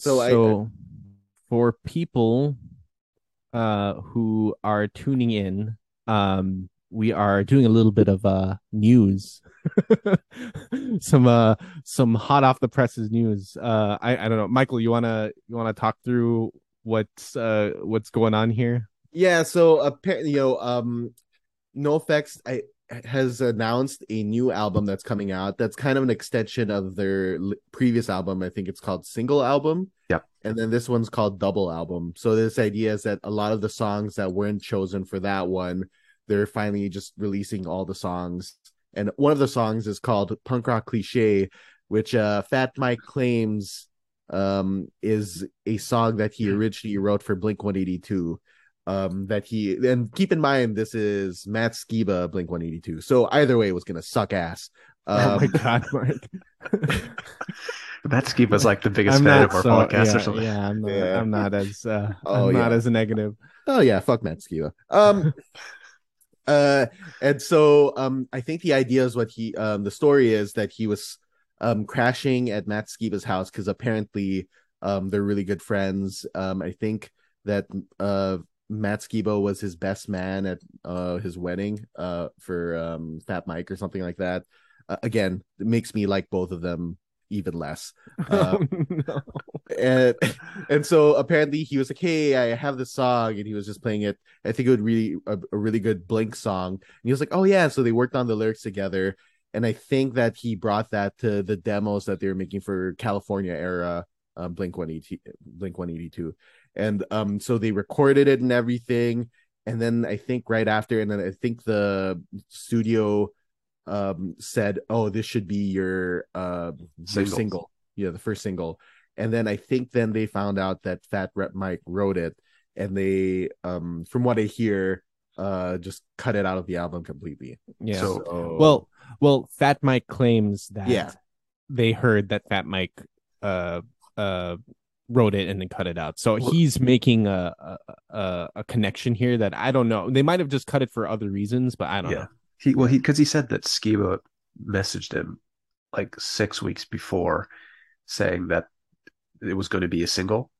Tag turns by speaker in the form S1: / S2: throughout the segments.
S1: So,
S2: So,
S1: I,
S2: for people uh, who are tuning in, um, we are doing a little bit of uh, news, some uh, some hot off the presses news. Uh, I I don't know, Michael, you wanna you wanna talk through what's uh what's going on here?
S1: yeah. So apparently, you know, um, NOFX I has announced a new album that's coming out. That's kind of an extension of their l- previous album. I think it's called Single Album.
S3: Yeah.
S1: And then this one's called Double Album. So this idea is that a lot of the songs that weren't chosen for that one, they're finally just releasing all the songs. And one of the songs is called Punk Rock Cliche, which uh Fat Mike claims um is a song that he originally wrote for Blink 182 um that he and keep in mind this is Matt Skiba Blink 182 so either way it was gonna suck ass
S2: oh my
S1: um,
S2: god, Mark.
S3: Matt Skiba's like the biggest
S2: I'm
S3: fan of our
S2: so,
S3: podcast
S2: yeah,
S3: or something.
S2: Yeah, I'm not,
S1: Yeah.
S2: I'm not as uh,
S1: Oh,
S2: I'm not
S1: yeah.
S2: as negative.
S1: oh yeah fuck Matt Skiba um uh and so um I think the idea is what he um the story is that he was um crashing at Matt Skiba's house because apparently um they're really good friends um I think that uh Matt Skiba was his best man at uh his wedding uh for um Fat Mike or something like that. Uh, again, it makes me like both of them even less. Uh,
S2: no.
S1: and and so apparently he was like, "Hey, I have this song," and he was just playing it. I think it would really a, a really good Blink song. And he was like, "Oh yeah," so they worked on the lyrics together. And I think that he brought that to the demos that they were making for California era um, Blink One Eighty Blink One Eighty Two, and um, so they recorded it and everything. And then I think right after, and then I think the studio um said, "Oh, this should be your uh your
S3: Single.
S1: single, yeah, the first single." And then I think then they found out that Fat Rep Mike wrote it, and they, um, from what I hear, uh, just cut it out of the album completely.
S2: Yeah.
S3: So-
S1: So-
S2: well, well, Fat Mike claims that
S1: Yeah.
S2: they heard that Fat Mike uh uh wrote it and then cut it out. So he's making a, a a a connection here that I don't know. They might have just cut it for other reasons, but I don't
S3: Yeah.
S2: know.
S3: He well he because he said that Skiba messaged him like six weeks before saying that it was going to be a single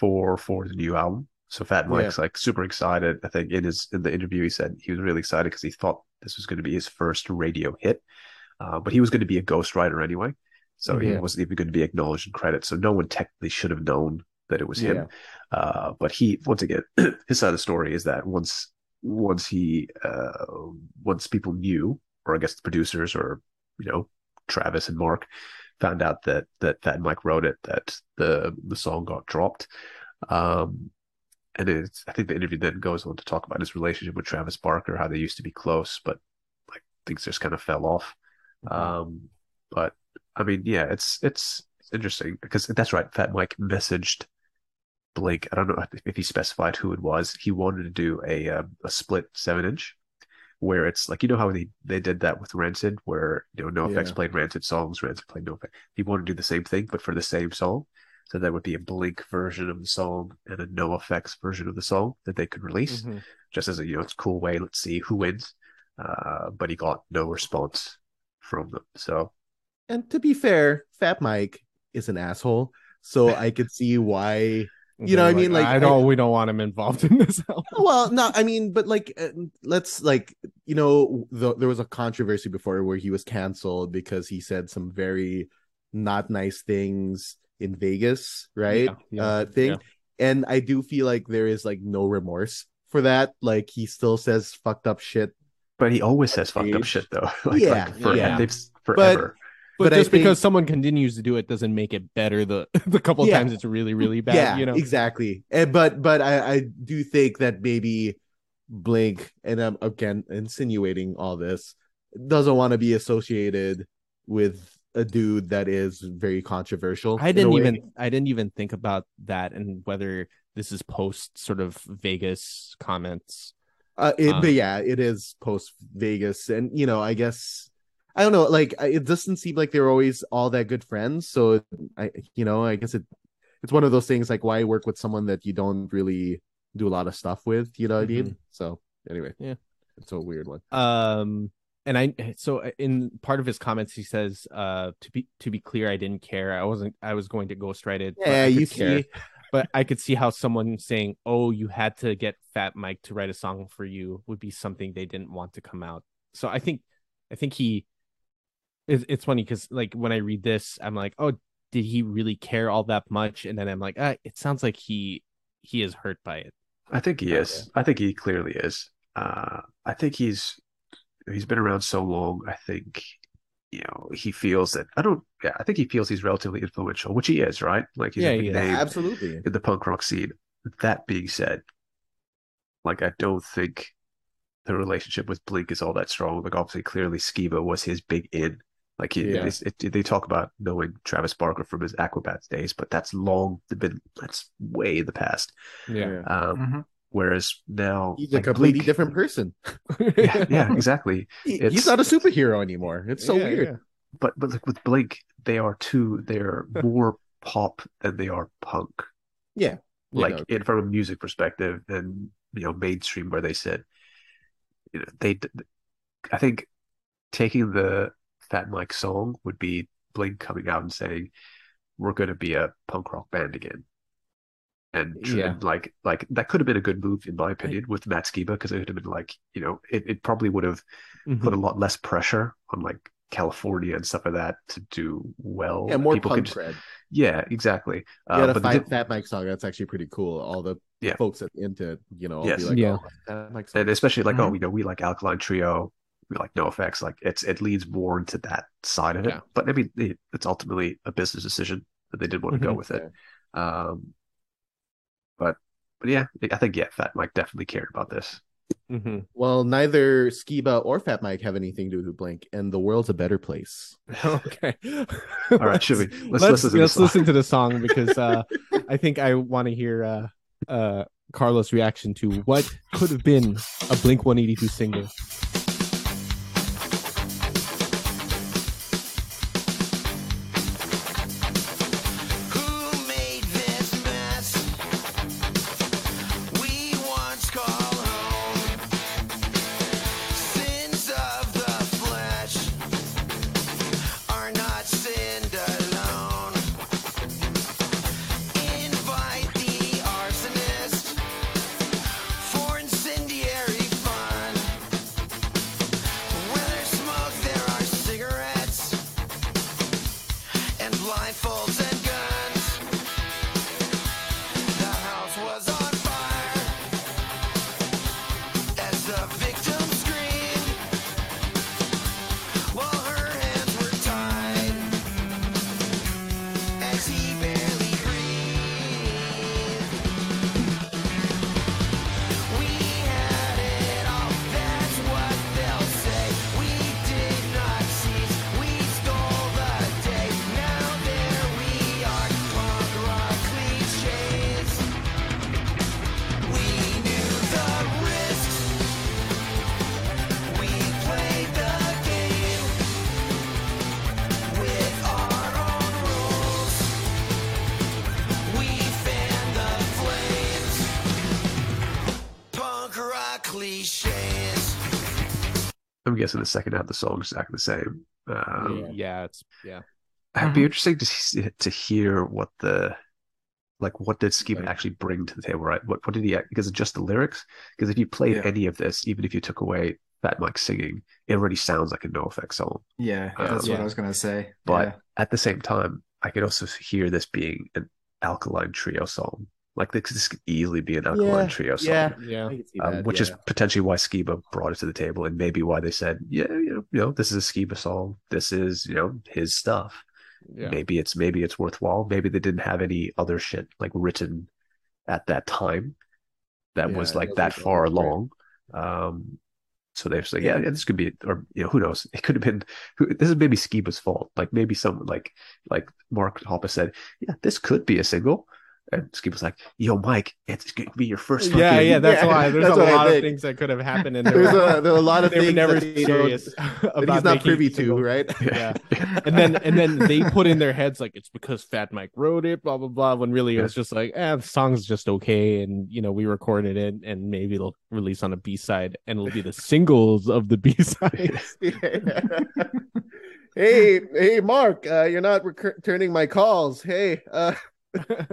S3: for for the new album. So Fat Mike's like super excited. I think in his in the interview he said he was really excited because he thought this was going to be his first radio hit. Uh, but he was going to be a ghostwriter anyway, so he wasn't even going to be acknowledged in credit. So no one technically should have known that it was him.
S1: Yeah.
S3: Uh, but he once again, his side of the story is that once once he uh, once people knew, or I guess the producers or you know Travis and Mark found out that that Fat Mike wrote it, that the the song got dropped. Um, and it's I think the interview then goes on to talk about his relationship with Travis Barker, how they used to be close, but like things just kind of fell off. Um, but I mean, yeah, it's it's interesting because that's right. Fat Mike messaged Blake. I don't know if he specified who it was. He wanted to do a uh, a split seven inch, where it's like you know how they they did that with Rancid, where you know NOFX
S1: Yeah.
S3: played Rancid songs, Rancid played NOFX. He wanted to do the same thing, but for the same song. So that would be a Blink version of the song and a NOFX version of the song that they could release,
S2: Mhm.
S3: just as a you know it's a cool way. Let's see who wins. Uh, but he got no response from them. So
S1: And to be fair, Fat Mike is an asshole, so I could see why. You know what I mean? Like,
S2: I don't. we don't want him involved in this. album.
S1: Well, no, I mean, but like, uh, let's like, you know, the, there was a controversy before where he was canceled because he said some very not nice things in Vegas, right?
S2: Yeah, yeah,
S1: uh, thing,
S2: yeah.
S1: and I do feel like there is like no remorse for that. Like, he still says fucked up shit
S3: But he always says fucked up shit though. like,
S1: Yeah,
S3: like for,
S2: yeah.
S3: they've forever.
S2: But,
S1: But
S2: just because someone continues to do it doesn't make it better. The the couple
S1: Yeah.
S2: times it's really really bad.
S1: yeah,
S2: you know.
S1: exactly. And but but I I do think that maybe Blink and I'm again insinuating all this doesn't want to be associated with a dude that is very controversial.
S2: I didn't even I didn't even think about that and whether this is post sort of Vegas comments.
S1: Uh, it,
S2: Um,
S1: but yeah, it is post Vegas, and you know, I guess I don't know. Like, it doesn't seem like they're always all that good friends. So, I, you know, I guess it it's one of those things. Like, why work with someone that you don't really do a lot of stuff with? You know what I mean? So, anyway,
S2: Yeah.
S1: it's a weird one.
S2: Um and I so in part of his comments he says uh to be to be clear I didn't care I wasn't I was going to ghostwrite it
S1: Yeah, you care.
S2: see- but I could see how someone saying oh you had to get Fat Mike to write a song for you would be something they didn't want to come out so I think I think he it's, it's funny because like when I read this I'm like oh did he really care all that much and then I'm like ah, it sounds like he he is hurt by it
S3: I think he is. I think he clearly is. Uh, I think he's he's been around so long. I think you know he feels that I don't. Yeah, I think he feels he's relatively influential, which he is, right? Like he's
S2: Yeah,
S3: a big
S2: he
S3: name
S1: Absolutely.
S3: in the punk rock scene. That being said, like I don't think the relationship with Blink is all that strong. Like obviously, clearly Skiba was his big in. Like he,
S1: Yeah.
S3: it's- it, they talk about knowing Travis Barker from his Aquabats days, but that's long been that's way in the past.
S2: yeah
S3: Um,
S4: Mhm.
S3: Whereas now,
S1: He's a completely
S3: Blink-
S1: different person.
S3: yeah, yeah, exactly.
S1: He-
S3: It's-
S1: he's not a superhero anymore. It's so
S2: Yeah,
S1: weird.
S2: yeah.
S3: But but like with Blink, they are too. They're more pop than they are punk.
S1: Yeah. Yeah,
S3: like
S1: no,
S3: in from a music perspective and you know mainstream where they sit you know they i think taking the fat mike song would be blink coming out and saying we're going to be a punk rock band again and,
S2: Yeah.
S3: and like like that could have been a good move in my opinion with matt skiba because it would have been like you know it, it probably would have
S2: Mhm.
S3: put a lot less pressure on like california and stuff like that to do well
S1: Yeah, more
S3: people
S1: punk
S3: could
S1: cred.
S3: yeah exactly
S1: You got
S3: uh,
S1: a
S3: but the
S1: Fat, Fat Mike song. That's actually pretty cool. All the
S3: Yeah.
S1: folks that into it, you know,
S3: Yes.
S1: be like,
S2: Yeah.
S1: oh, Fat Mike song.
S3: and especially like oh
S4: Mhm.
S3: you know we like alkaline trio we like NOFX like it's it leads more into that side of it
S2: Yeah.
S3: but i mean it, it's ultimately a business decision that they did want to go
S2: Mhm.
S3: with it um but but yeah i think yeah fat mike definitely cared about this
S2: Mhm.
S1: Well, neither Skiba or Fat Mike have anything to do with Blink, and the world's a better place.
S2: okay.
S3: all right should we
S2: let's
S3: let's,
S2: let's,
S3: listen to the song.
S2: listen to the song because uh, I think I want to hear uh, uh, Carlos' reaction to what could have been a Blink 182 single.
S3: I'm guessing the second half the song is exactly the same um
S2: yeah. yeah, it's yeah.
S3: It'd be
S4: Mhm.
S3: interesting to to hear what the like what did Skiba
S1: Right.
S3: actually bring to the table, right? What what did he because it's just the lyrics? Because if you played
S4: Yeah.
S3: any of this, even if you took away Fat Mike singing, it already sounds like a NOFX song.
S4: Yeah,
S3: Uh,
S4: that's what
S2: yeah.
S4: I was gonna say.
S3: But
S4: yeah.
S3: at the same time, I could also hear this being an Alkaline Trio song. Like this, this could easily be an Alkaline
S1: Yeah,
S3: Trio song.
S1: Yeah,
S2: Yeah.
S1: I can see
S3: Um, which
S1: yeah.
S3: is potentially why Skiba brought it to the table, and maybe why they said, "Yeah, you know, you know, this is a Skiba song. This is, you know, his stuff."
S2: Yeah.
S3: maybe it's maybe it's worthwhile maybe they didn't have any other shit like written at that time that
S1: Yeah,
S3: was like
S1: was
S3: that
S1: like,
S3: far along um so they're just like yeah, yeah this could be or you know who knows it could have been who this is maybe skiba's fault like maybe some like like mark Hoppus said yeah this could be a single And Skip was like, "Yo, Mike, it's going to be your first."
S2: yeah,
S3: fucking-
S2: yeah, that's
S1: Yeah,
S2: why. There's
S1: that's
S2: a lot of things that could have happened, and
S1: There's a, there are a lot of
S2: they
S1: things
S2: never
S1: that they don't-
S2: serious about
S1: he's not
S2: making
S1: privy
S2: single-
S1: to, right?
S2: Yeah. and then and then they put in their heads like it's because Fat Mike wrote it, blah blah blah. When really it was just like, eh, the song's just okay, and you know we recorded it, and maybe it'll release on a B side, and it'll be the singles of the B side.
S1: hey, hey, Mark, uh, you're not returning my calls. Hey, uh,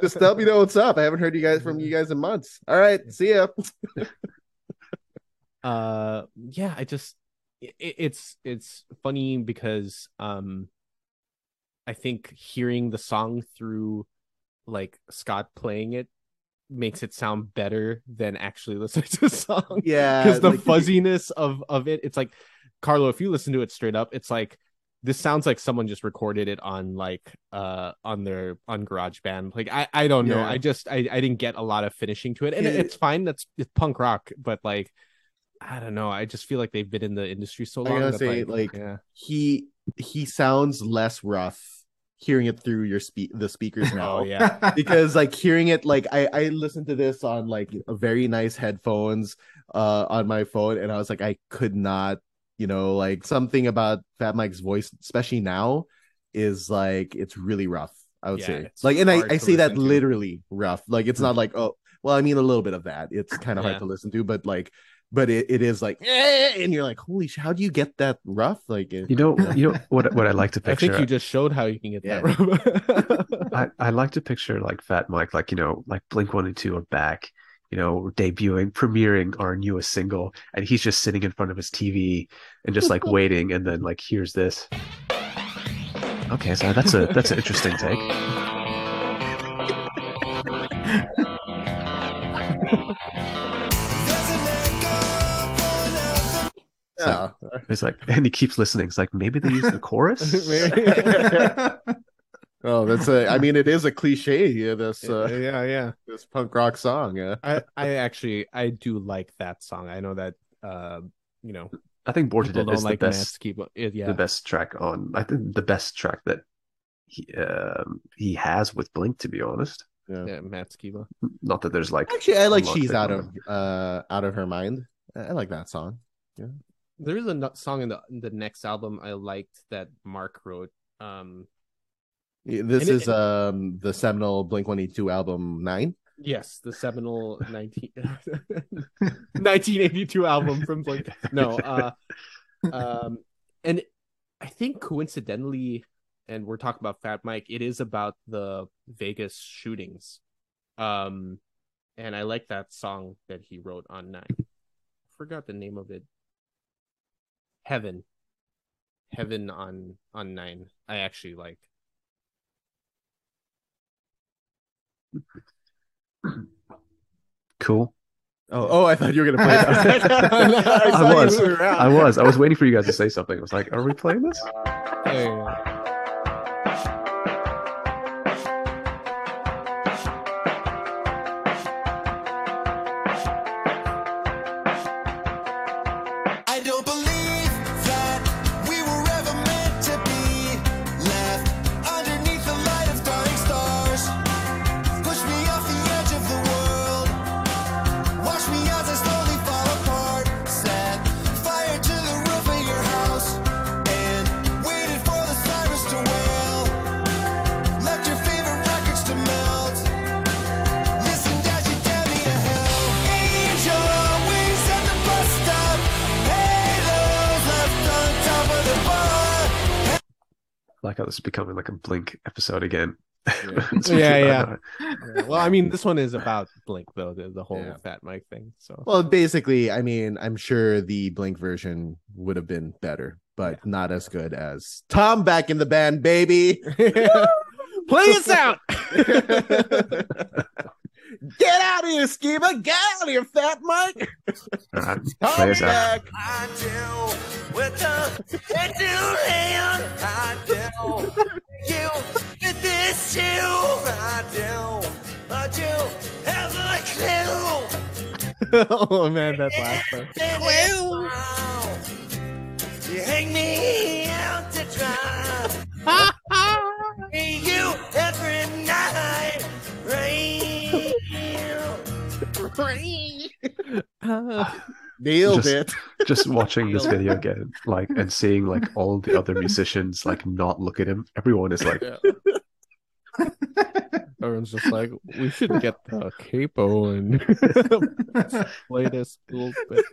S1: just let me know what's up. I haven't heard you guys from you guys in months. All right, see ya.
S2: uh, yeah, I just it, it's it's funny because um, I think hearing the song through like Scott playing it makes it sound better than actually listening to the song.
S1: Yeah,
S2: because the
S1: like-
S2: fuzziness of of it it's like carlo if you listen to it straight up it's like this sounds like someone just recorded it on like uh on their on GarageBand. Like I I don't know.
S1: Yeah.
S2: I just I I didn't get a lot of finishing to it, and
S1: Yeah.
S2: it's fine. That's it's punk rock, but like I don't know. I just feel like they've been in the industry so
S1: I
S2: long.
S1: gotta say, like,
S2: yeah,
S1: he he sounds less rough hearing it through your speak the speakers now.
S2: oh yeah,
S1: because like hearing it like I I listened to this on like a very nice headphones uh on my phone and I was like I could not you know like something about Fat Mike's voice especially now is like it's really rough I would
S2: Yeah,
S1: say like and I I say that
S2: to.
S1: literally rough like it's not like oh well I mean a little bit of that it's kind of
S2: Yeah.
S1: hard to listen to but like but it, it is like eh, and you're like holy sh- how do you get that rough like it,
S3: You know, you know what what I like to picture I
S2: think you just showed how you can get
S1: Yeah.
S2: that.
S3: Rough I, I like to picture like Fat Mike, like you know, like Blink One and Two are back, you know, debuting, premiering our newest single, and he's just sitting in front of his TV and just like waiting, and then like here's this. Okay, so that's a that's an interesting take.
S1: yeah
S3: It's like, and he keeps listening. It's like maybe they use the chorus.
S1: oh that's a I mean it is a cliche yeah this uh
S2: yeah, yeah.
S1: this punk rock song yeah
S2: I I actually I do like that song. I know that uh you know
S3: I think Born to
S2: people
S3: Dead is
S2: like
S3: the best
S2: Ski, but yeah,
S3: the best track on. I think the best track that he um, he has with Blink, to be honest.
S1: yeah
S2: yeah, Matt Skiba.
S3: Not that there's like
S1: Actually, I like "She's Out of uh Out of Her Mind." I I like that song.
S2: Yeah, there is a song in the in the next album I liked that Mark wrote. Um,
S1: Yeah, This
S2: And it-
S1: is um the seminal Blink One Eighty Two album Nine.
S2: yes, the seminal 19... 1982 album from Blink. No, uh, um, and I think coincidentally, and we're talking about Fat Mike. It is about the Vegas shootings. Um, and I like that song that he wrote on Nine. I Forgot the name of it. Heaven. Heaven on on Nine. I actually like.
S3: Cool.
S1: Oh, oh, I thought you were gonna play that.
S3: I
S1: saw you
S3: was. I was. I was waiting for you guys to say something. I was like, "Are we playing this?"
S2: Yeah,
S5: I
S3: how oh, this is becoming like a Blink episode again.
S1: Yeah.
S2: Yeah, yeah. Yeah, Well, I mean, this one is about Blink though, the, the whole
S1: Yeah.
S2: Fat Mike thing. So
S1: Well, basically, I mean, I'm sure the Blink version would have been better, but not as good as Tom back in the band, baby.
S2: play us out.
S1: Get out of here, Skiba! Get out of here, Fat Mike!
S3: All right,
S1: Tom
S3: play us
S1: back!
S5: I do with the head hand. I do you with this too. I do, but you have a clue.
S2: oh man, that's last part.
S5: You hang me out to dry.
S1: Nailed
S3: Just-
S1: it.
S3: just watching this video again, like and seeing like all the other musicians like not look at him. Everyone is like,
S2: Yeah. Everyone's just like, we should get the capo and play this little bit.